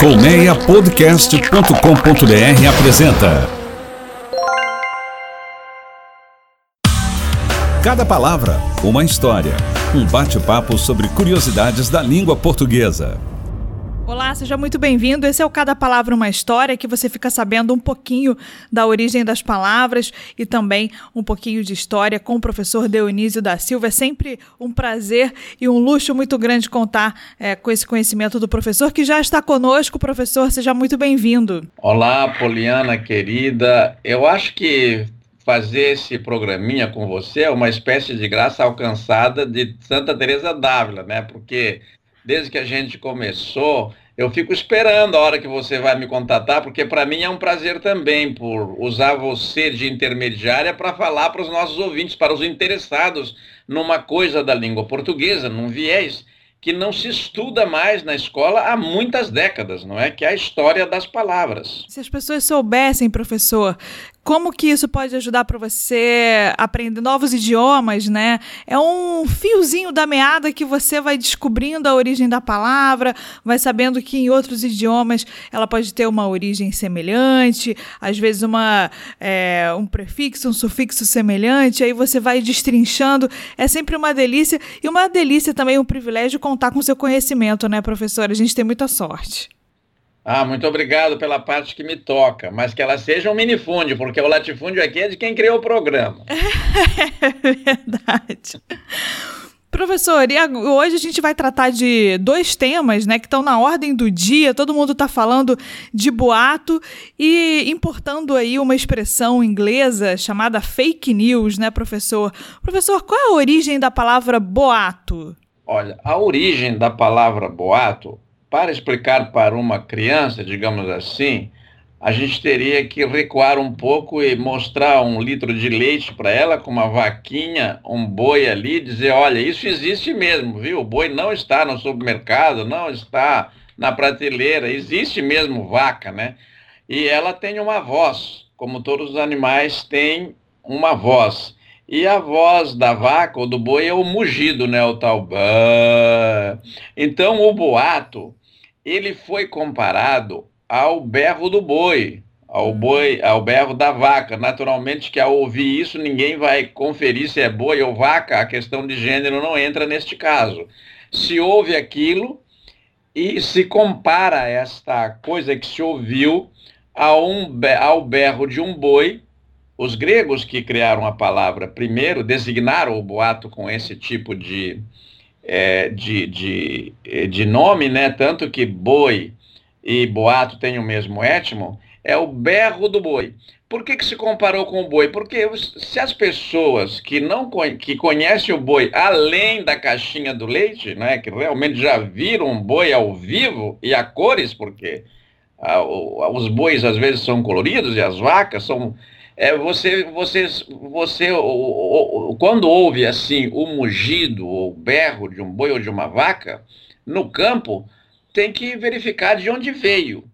Colmeiapodcast.com.br apresenta Cada palavra, uma história. Um bate-papo sobre curiosidades da língua portuguesa. Olá, seja muito bem-vindo. Esse é o Cada Palavra uma História, que você fica sabendo um pouquinho da origem das palavras e também um pouquinho de história com o professor Dionísio da Silva. É sempre um prazer e um luxo muito grande contar é, com esse conhecimento do professor, que já está conosco. Professor, seja muito bem-vindo. Olá, Poliana querida. Eu acho que fazer esse programinha com você é uma espécie de graça alcançada de Santa Teresa d'Ávila, né? Porque desde que a gente começou, eu fico esperando a hora que você vai me contatar, porque para mim é um prazer também por usar você de intermediária para falar para os nossos ouvintes, para os interessados numa coisa da língua portuguesa, num viés que não se estuda mais na escola há muitas décadas, não é? Que é a história das palavras. Se as pessoas soubessem, professor, como que isso pode ajudar para você aprender novos idiomas, né? É um fiozinho da meada que você vai descobrindo a origem da palavra, vai sabendo que em outros idiomas ela pode ter uma origem semelhante, às vezes uma, é, um prefixo, um sufixo semelhante, aí você vai destrinchando. É sempre uma delícia e uma delícia também, um privilégio contar com seu conhecimento, né, professora? A gente tem muita sorte. Ah, muito obrigado pela parte que me toca, mas que ela seja um minifúndio, porque o latifúndio aqui é de quem criou o programa. É verdade. Professor, e hoje a gente vai tratar de dois temas, né, que estão na ordem do dia. Todo mundo está falando de boato e importando aí uma expressão inglesa chamada fake news, né, professor? Professor, qual é a origem da palavra boato? Olha, a origem da palavra boato para explicar para uma criança, digamos assim, a gente teria que recuar um pouco e mostrar um litro de leite para ela com uma vaquinha, um boi ali, dizer, olha, isso existe mesmo, viu? O boi não está no supermercado, não está na prateleira, existe mesmo vaca, né? E ela tem uma voz, como todos os animais têm uma voz. E a voz da vaca ou do boi é o mugido, né? O tal. Então o boato ele foi comparado ao berro do boi, ao boi, ao berro da vaca. Naturalmente que ao ouvir isso ninguém vai conferir se é boi ou vaca, a questão de gênero não entra neste caso. Se ouve aquilo e se compara esta coisa que se ouviu a um, ao berro de um boi, os gregos que criaram a palavra primeiro designaram o boato com esse tipo de, é, de, de, de nome, né? Tanto que boi e boato têm o mesmo étimo, é o berro do boi. Por que, que se comparou com o boi? Porque se as pessoas que não que conhecem o boi além da caixinha do leite, né, que realmente já viram um boi ao vivo e a cores, porque os bois às vezes são coloridos e as vacas são é, você, você, você o, o, quando ouve assim o mugido ou berro de um boi ou de uma vaca no campo, tem que verificar de onde veio.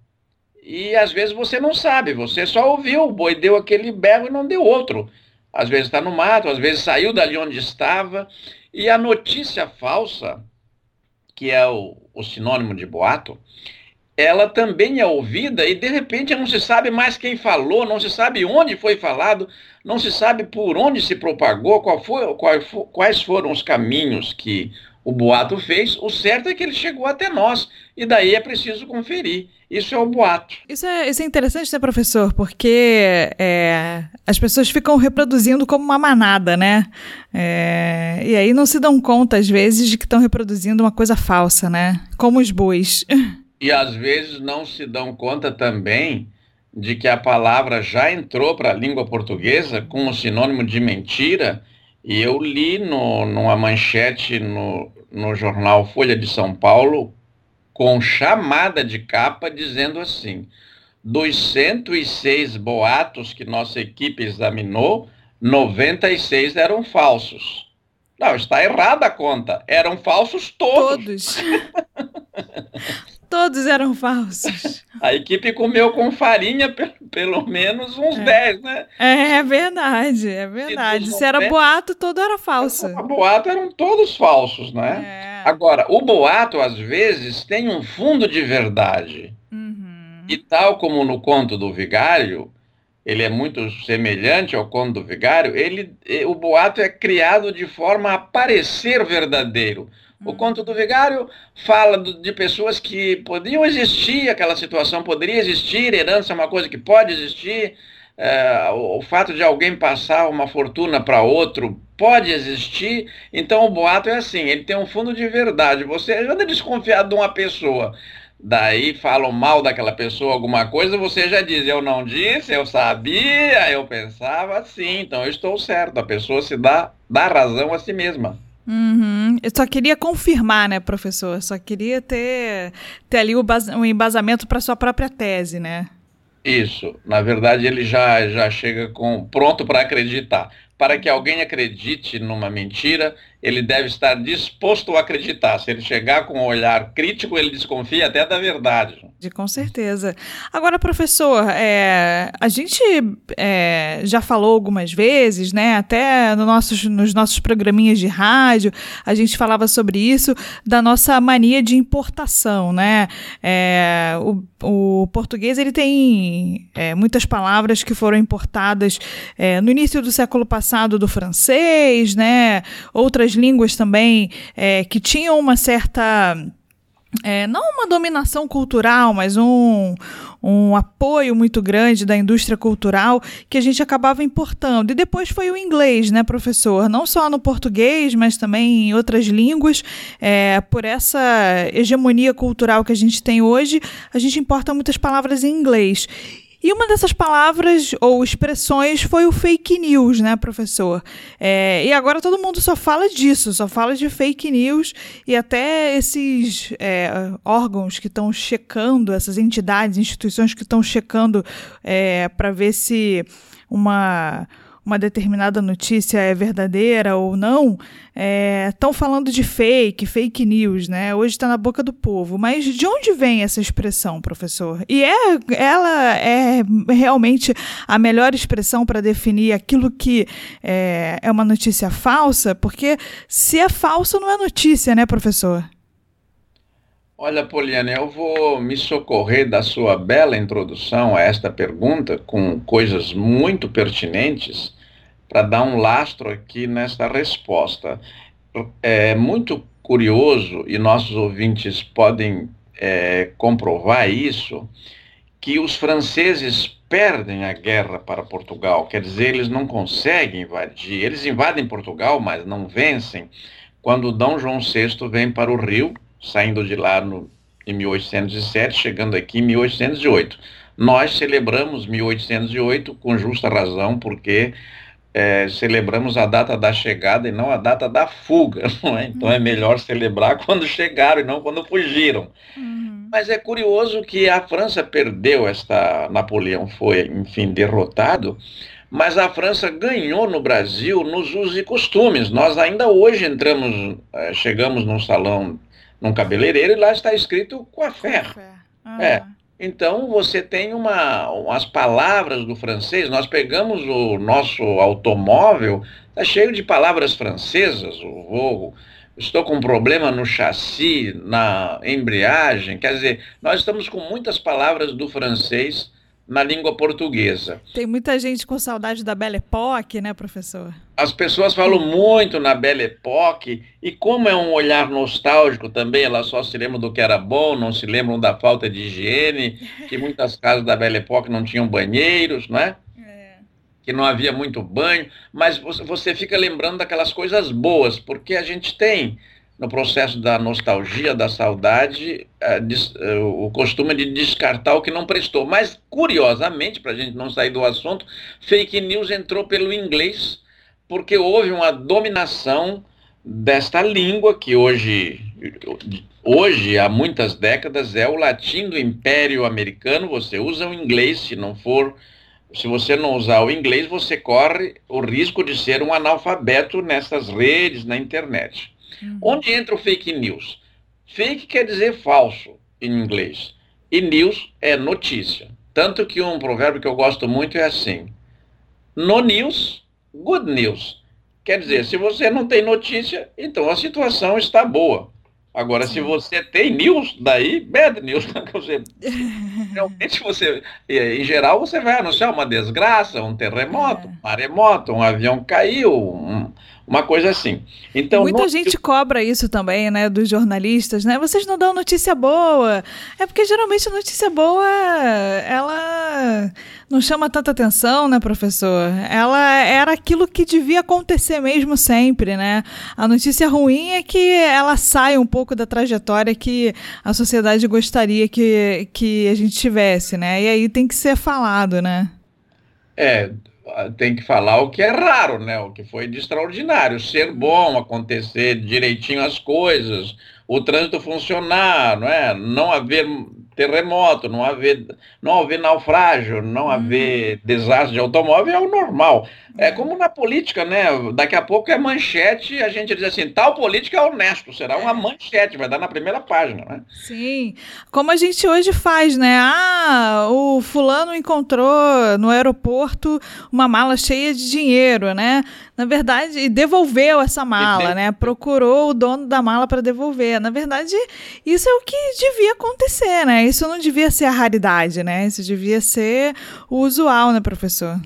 E às vezes você não sabe, você só ouviu, o boi deu aquele berro e não deu outro. Às vezes está no mato, às vezes saiu dali onde estava. E a notícia falsa, que é o, o sinônimo de boato, ela também é ouvida e de repente não se sabe mais quem falou, não se sabe onde foi falado, não se sabe por onde se propagou, qual foi, qual, quais foram os caminhos que o boato fez. O certo é que ele chegou até nós e daí é preciso conferir. Isso é o boato. Isso é, isso é interessante, né, professor? Porque é, as pessoas ficam reproduzindo como uma manada, né? É, e aí não se dão conta, às vezes, de que estão reproduzindo uma coisa falsa, né? Como os bois. E às vezes não se dão conta também de que a palavra já entrou para a língua portuguesa com o sinônimo de mentira. E eu li no, numa manchete no, no jornal Folha de São Paulo, com chamada de capa, dizendo assim: dos 106 boatos que nossa equipe examinou, 96 eram falsos. Não, está errada a conta. Eram falsos todos. Todos. Todos eram falsos. A equipe comeu com farinha pelo menos uns é. 10, né? É, é verdade, é verdade. Se era boato, todo era falso. O boato eram todos falsos, né? É. Agora, o boato, às vezes, tem um fundo de verdade. Hum. E tal como no conto do vigário, ele é muito semelhante ao conto do vigário, ele, o boato é criado de forma a parecer verdadeiro. O uhum. conto do vigário fala de pessoas que podiam existir, aquela situação poderia existir, herança é uma coisa que pode existir, é, o, o fato de alguém passar uma fortuna para outro pode existir. Então o boato é assim, ele tem um fundo de verdade. Você anda desconfiado de uma pessoa daí falam mal daquela pessoa alguma coisa, você já diz, eu não disse, eu sabia, eu pensava assim, então eu estou certo. A pessoa se dá, dá razão a si mesma. Uhum. Eu só queria confirmar, né, professor? Só queria ter, ter ali o um embasamento para sua própria tese, né? Isso. Na verdade, ele já, já chega com pronto para acreditar. Para que alguém acredite numa mentira, ele deve estar disposto a acreditar. Se ele chegar com um olhar crítico, ele desconfia até da verdade. De com certeza. Agora, professor, é, a gente é, já falou algumas vezes, né? Até no nossos, nos nossos programinhas de rádio, a gente falava sobre isso, da nossa mania de importação, né? É, o, o português ele tem é, muitas palavras que foram importadas é, no início do século passado do francês, né? Outras línguas também é, que tinham uma certa. É, não uma dominação cultural, mas um, um apoio muito grande da indústria cultural que a gente acabava importando. E depois foi o inglês, né, professor? Não só no português, mas também em outras línguas. É, por essa hegemonia cultural que a gente tem hoje, a gente importa muitas palavras em inglês. E uma dessas palavras ou expressões foi o fake news, né, professor? É, e agora todo mundo só fala disso, só fala de fake news e até esses é, órgãos que estão checando, essas entidades, instituições que estão checando é, para ver se uma uma determinada notícia é verdadeira ou não, estão é, falando de fake, fake news, né? Hoje está na boca do povo. Mas de onde vem essa expressão, professor? E é, ela é realmente a melhor expressão para definir aquilo que é, é uma notícia falsa? Porque se é falso, não é notícia, né, professor? Olha, Poliana, eu vou me socorrer da sua bela introdução a esta pergunta com coisas muito pertinentes para dar um lastro aqui nesta resposta. É muito curioso, e nossos ouvintes podem é, comprovar isso, que os franceses perdem a guerra para Portugal, quer dizer, eles não conseguem invadir, eles invadem Portugal, mas não vencem, quando Dom João VI vem para o Rio, saindo de lá no, em 1807, chegando aqui em 1808. Nós celebramos 1808 com justa razão, porque é, celebramos a data da chegada e não a data da fuga, não é? Então é melhor celebrar quando chegaram e não quando fugiram. Uhum. Mas é curioso que a França perdeu esta. Napoleão foi, enfim, derrotado, mas a França ganhou no Brasil nos usos e costumes. Nós ainda hoje entramos, é, chegamos num salão, num cabeleireiro, e lá está escrito coiffeur. Ah. É. Então você tem uma, as palavras do francês. Nós pegamos o nosso automóvel, está cheio de palavras francesas. O vou, estou com um problema no chassi, na embreagem. Quer dizer, nós estamos com muitas palavras do francês na língua portuguesa. Tem muita gente com saudade da Belle Époque, né, professor? As pessoas falam muito na Belle Époque, e como é um olhar nostálgico também, elas só se lembram do que era bom, não se lembram da falta de higiene, que muitas casas da Belle Époque não tinham banheiros, não é? é. Que não havia muito banho, mas você fica lembrando daquelas coisas boas, porque a gente tem no processo da nostalgia, da saudade, é, é, o costume de descartar o que não prestou. Mas, curiosamente, para a gente não sair do assunto, fake news entrou pelo inglês, porque houve uma dominação desta língua que hoje, hoje, há muitas décadas, é o latim do Império Americano. Você usa o inglês, se não for. Se você não usar o inglês, você corre o risco de ser um analfabeto nessas redes, na internet. Uhum. Onde entra o fake news? Fake quer dizer falso em inglês. E news é notícia. Tanto que um provérbio que eu gosto muito é assim: No news, good news. Quer dizer, se você não tem notícia, então a situação está boa. Agora, Sim. se você tem news, daí bad news. Você, realmente você, em geral, você vai anunciar uma desgraça, um terremoto, é. um maremoto, um avião caiu, um, uma coisa assim. Então, Muita no... gente cobra isso também, né, dos jornalistas, né? Vocês não dão notícia boa. É porque geralmente a notícia boa, ela não chama tanta atenção, né, professor? Ela era aquilo que devia acontecer mesmo sempre, né? A notícia ruim é que ela sai um pouco da trajetória que a sociedade gostaria que, que a gente tivesse, né? E aí tem que ser falado, né? É, tem que falar o que é raro, né? O que foi de extraordinário, ser bom, acontecer direitinho as coisas, o trânsito funcionar, não é? Não haver terremoto, não haver, não haver naufrágio, não haver desastre de automóvel é o normal. É como na política, né? Daqui a pouco é manchete, a gente diz assim, tal política é honesto, será uma manchete, vai dar na primeira página, né? Sim, como a gente hoje faz, né? Ah, o fulano encontrou no aeroporto uma mala cheia de dinheiro, né? Na verdade, e devolveu essa mala, né? Procurou o dono da mala para devolver. Na verdade, isso é o que devia acontecer, né? Isso não devia ser a raridade, né? Isso devia ser o usual, né, professor?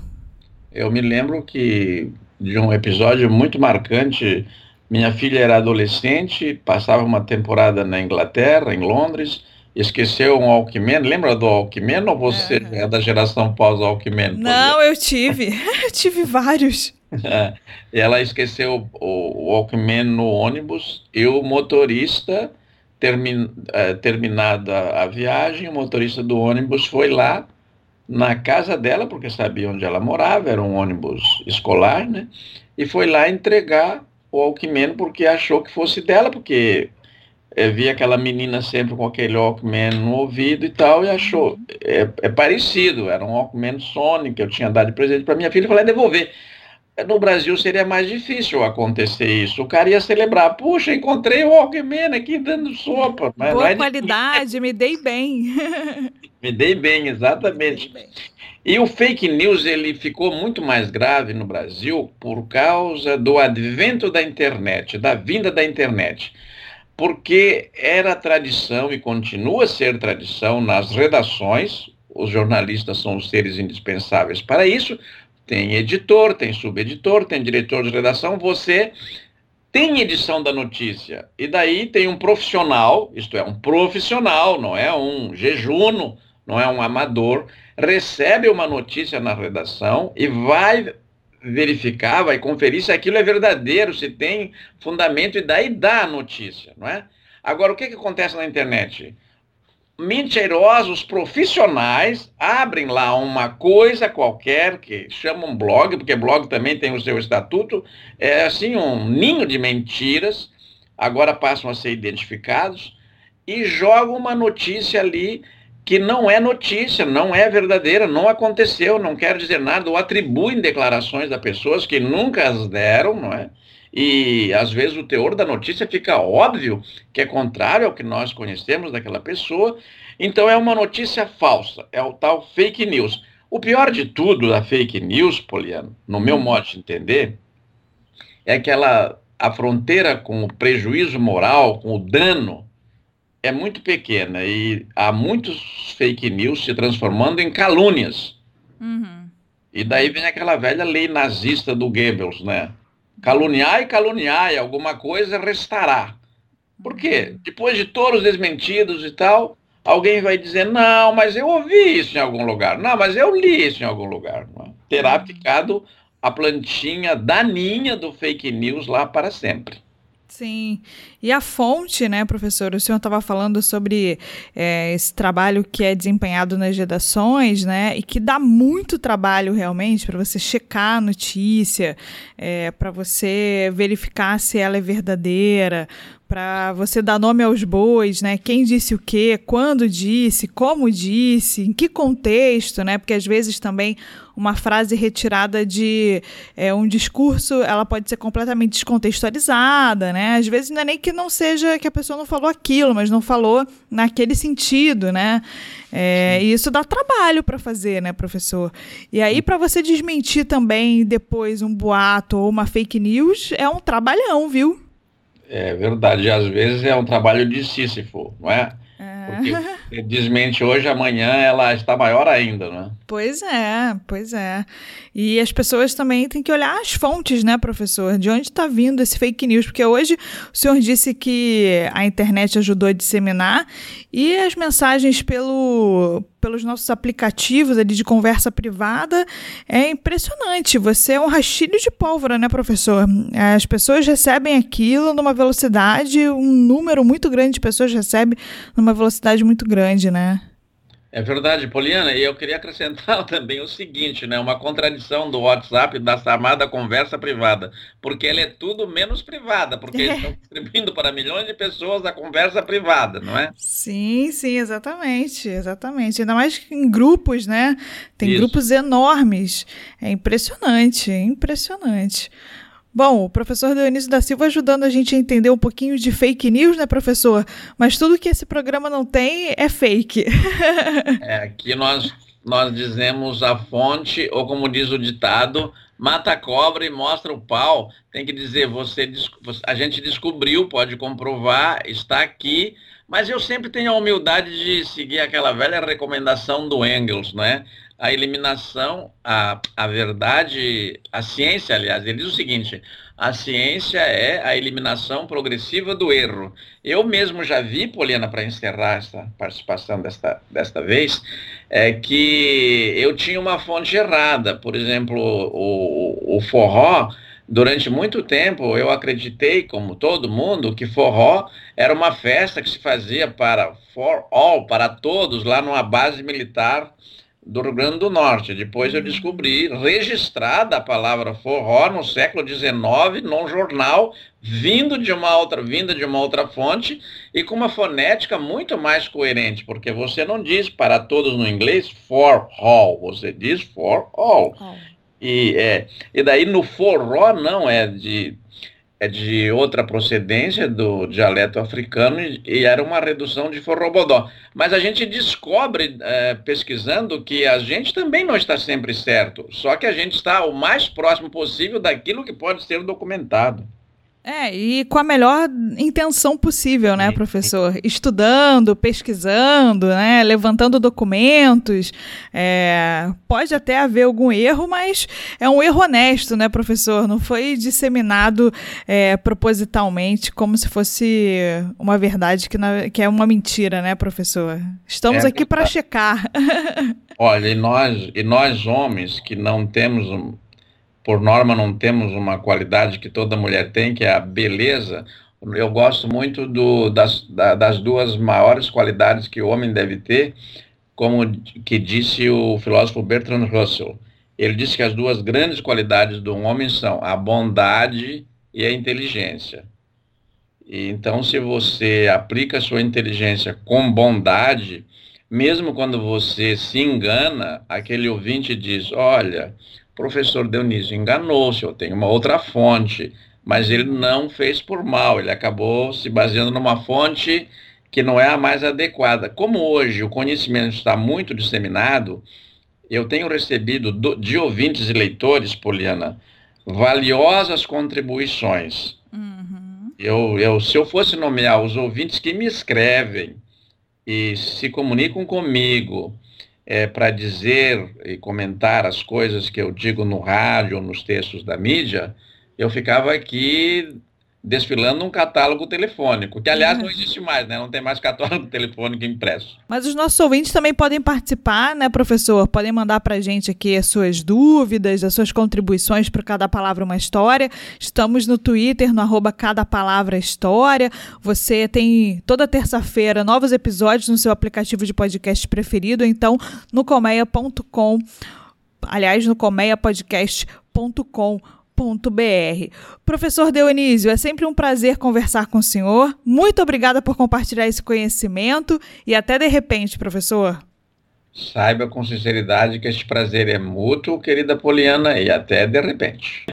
Eu me lembro que de um episódio muito marcante. Minha filha era adolescente, passava uma temporada na Inglaterra, em Londres, esqueceu um Walkman. Lembra do Walkman ou você é, é da geração pós-Walkman? Não, eu tive. eu tive vários. Ela esqueceu o Walkman no ônibus e o motorista, termin, é, terminada a viagem, o motorista do ônibus foi lá na casa dela, porque sabia onde ela morava, era um ônibus escolar, né? E foi lá entregar o Walkman porque achou que fosse dela, porque é, via aquela menina sempre com aquele Walkman no ouvido e tal, e achou, é, é parecido, era um Walkman Sony que eu tinha dado de presente para minha filha, e falei, devolver. No Brasil seria mais difícil acontecer isso. O cara ia celebrar, puxa, encontrei o Walkman aqui dando sopa. Mas Boa é qualidade, me dei bem. Me dei bem, exatamente. Dei bem. E o fake news ele ficou muito mais grave no Brasil por causa do advento da internet, da vinda da internet. Porque era tradição e continua a ser tradição nas redações, os jornalistas são os seres indispensáveis para isso. Tem editor, tem subeditor, tem diretor de redação. Você tem edição da notícia. E daí tem um profissional, isto é, um profissional, não é um jejuno não é um amador, recebe uma notícia na redação e vai verificar, vai conferir se aquilo é verdadeiro, se tem fundamento e daí dá a notícia, não é? Agora, o que, que acontece na internet? Mentirosos profissionais abrem lá uma coisa qualquer que chamam blog, porque blog também tem o seu estatuto, é assim um ninho de mentiras, agora passam a ser identificados e jogam uma notícia ali que não é notícia, não é verdadeira, não aconteceu, não quer dizer nada, ou atribuem declarações da pessoas que nunca as deram, não é? E às vezes o teor da notícia fica óbvio que é contrário ao que nós conhecemos daquela pessoa. Então é uma notícia falsa, é o tal fake news. O pior de tudo da fake news, Poliano, no meu modo de entender, é que ela, a fronteira com o prejuízo moral, com o dano é muito pequena e há muitos fake news se transformando em calúnias. Uhum. E daí vem aquela velha lei nazista do Goebbels, né? Caluniar e caluniar, e alguma coisa restará. Por quê? Uhum. Depois de todos os desmentidos e tal, alguém vai dizer, não, mas eu ouvi isso em algum lugar. Não, mas eu li isso em algum lugar. Não? Terá uhum. ficado a plantinha daninha do fake news lá para sempre. Sim. E a fonte, né, professor? O senhor estava falando sobre é, esse trabalho que é desempenhado nas redações, né? E que dá muito trabalho realmente para você checar a notícia, é, para você verificar se ela é verdadeira, para você dar nome aos bois, né? Quem disse o quê, quando disse, como disse, em que contexto, né? Porque às vezes também uma frase retirada de é, um discurso, ela pode ser completamente descontextualizada, né? Às vezes não é nem que não seja que a pessoa não falou aquilo, mas não falou naquele sentido, né? É, e isso dá trabalho para fazer, né, professor? E aí, para você desmentir também depois um boato ou uma fake news, é um trabalhão, viu? É verdade, às vezes é um trabalho de Sísifo, não é? Porque desmente hoje, amanhã ela está maior ainda, né? Pois é, pois é. E as pessoas também têm que olhar as fontes, né, professor? De onde está vindo esse fake news? Porque hoje o senhor disse que a internet ajudou a disseminar e as mensagens pelo, pelos nossos aplicativos ali de conversa privada é impressionante. Você é um rastilho de pólvora, né, professor? As pessoas recebem aquilo numa velocidade, um número muito grande de pessoas recebe numa velocidade muito grande, né? É verdade, Poliana, e eu queria acrescentar também o seguinte, né, uma contradição do WhatsApp da chamada conversa privada, porque ela é tudo menos privada, porque eles estão distribuindo para milhões de pessoas a conversa privada, não é? Sim, sim, exatamente, exatamente. Ainda mais em grupos, né? Tem Isso. grupos enormes. É impressionante, é impressionante. Bom, o professor Dionísio da Silva ajudando a gente a entender um pouquinho de fake news, né, professor? Mas tudo que esse programa não tem é fake. é, aqui nós, nós dizemos a fonte, ou como diz o ditado, mata a cobra e mostra o pau. Tem que dizer, você, a gente descobriu, pode comprovar, está aqui, mas eu sempre tenho a humildade de seguir aquela velha recomendação do Engels, né? A eliminação, a, a verdade, a ciência, aliás, ele diz o seguinte: a ciência é a eliminação progressiva do erro. Eu mesmo já vi, Poliana, para encerrar essa participação desta, desta vez, é que eu tinha uma fonte errada. Por exemplo, o, o forró. Durante muito tempo eu acreditei, como todo mundo, que forró era uma festa que se fazia para for all, para todos, lá numa base militar do Rio Grande do Norte. Depois eu descobri registrada a palavra forró no século XIX num jornal vindo de uma outra vinda de uma outra fonte e com uma fonética muito mais coerente, porque você não diz para todos no inglês for all, você diz for all. Oh. E, é, e daí no forró não é de é de outra procedência do dialeto africano e, era uma redução de forrobodó. Mas a gente descobre, é, pesquisando, que a gente também não está sempre certo, só que a gente está o mais próximo possível daquilo que pode ser documentado. É, e com a melhor intenção possível, né, professor? Estudando, pesquisando, né, levantando documentos. É, pode até haver algum erro, mas é um erro honesto, né, professor? Não foi disseminado é, propositalmente como se fosse uma verdade que, na, que é uma mentira, né, professor? Estamos é, aqui para checar. Olha, e nós, e nós homens que não temos por norma não temos uma qualidade que toda mulher tem, que é a beleza. Eu gosto muito do, das, das duas maiores qualidades que o homem deve ter, como que disse o filósofo Bertrand Russell. Ele disse que as duas grandes qualidades do homem são a bondade e a inteligência. E, então, se você aplica a sua inteligência com bondade, mesmo quando você se engana, aquele ouvinte diz: Olha, professor Dionísio enganou-se, eu tenho uma outra fonte, mas ele não fez por mal, ele acabou se baseando numa fonte que não é a mais adequada. Como hoje o conhecimento está muito disseminado, eu tenho recebido do, de ouvintes e leitores, Poliana, valiosas contribuições. Uhum. Eu, eu, se eu fosse nomear os ouvintes que me escrevem e se comunicam comigo, é, para dizer e comentar as coisas que eu digo no rádio ou nos textos da mídia, eu ficava aqui desfilando um catálogo telefônico, que aliás não existe mais, né? Não tem mais catálogo telefônico impresso. Mas os nossos ouvintes também podem participar, né, professor? Podem mandar para a gente aqui as suas dúvidas, as suas contribuições para cada palavra uma história. Estamos no Twitter, no arroba cada palavra história. Você tem toda terça-feira novos episódios no seu aplicativo de podcast preferido, então no colmeia.com, aliás, no colmeiapodcast.com Professor Dionísio, é sempre um prazer conversar com o senhor. Muito obrigada por compartilhar esse conhecimento e até de repente, professor. Saiba com sinceridade que este prazer é mútuo, querida Poliana, e até de repente.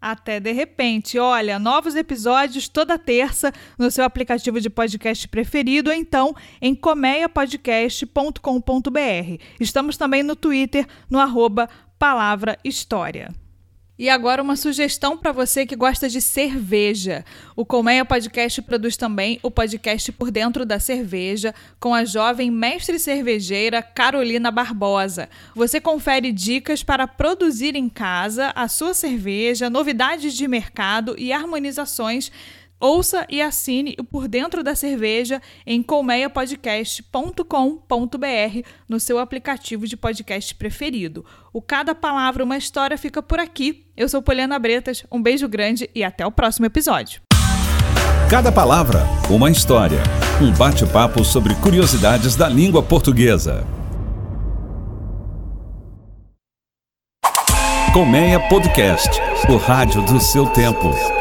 Até de repente. Olha, novos episódios toda terça no seu aplicativo de podcast preferido, ou então em colmeiapodcast.com.br. Estamos também no Twitter, no arroba Palavra História. E agora uma sugestão para você que gosta de cerveja. O Colmeia Podcast produz também o podcast Por Dentro da Cerveja com a jovem mestre cervejeira Carolina Barbosa. Você confere dicas para produzir em casa a sua cerveja, novidades de mercado e harmonizações Ouça e assine o Por Dentro da Cerveja em colmeiapodcast.com.br no seu aplicativo de podcast preferido. O Cada Palavra Uma História fica por aqui. Eu sou Poliana Bretas, um beijo grande e até o próximo episódio. Cada Palavra Uma História. Um bate-papo sobre curiosidades da língua portuguesa. Colmeia Podcast, o rádio do seu tempo.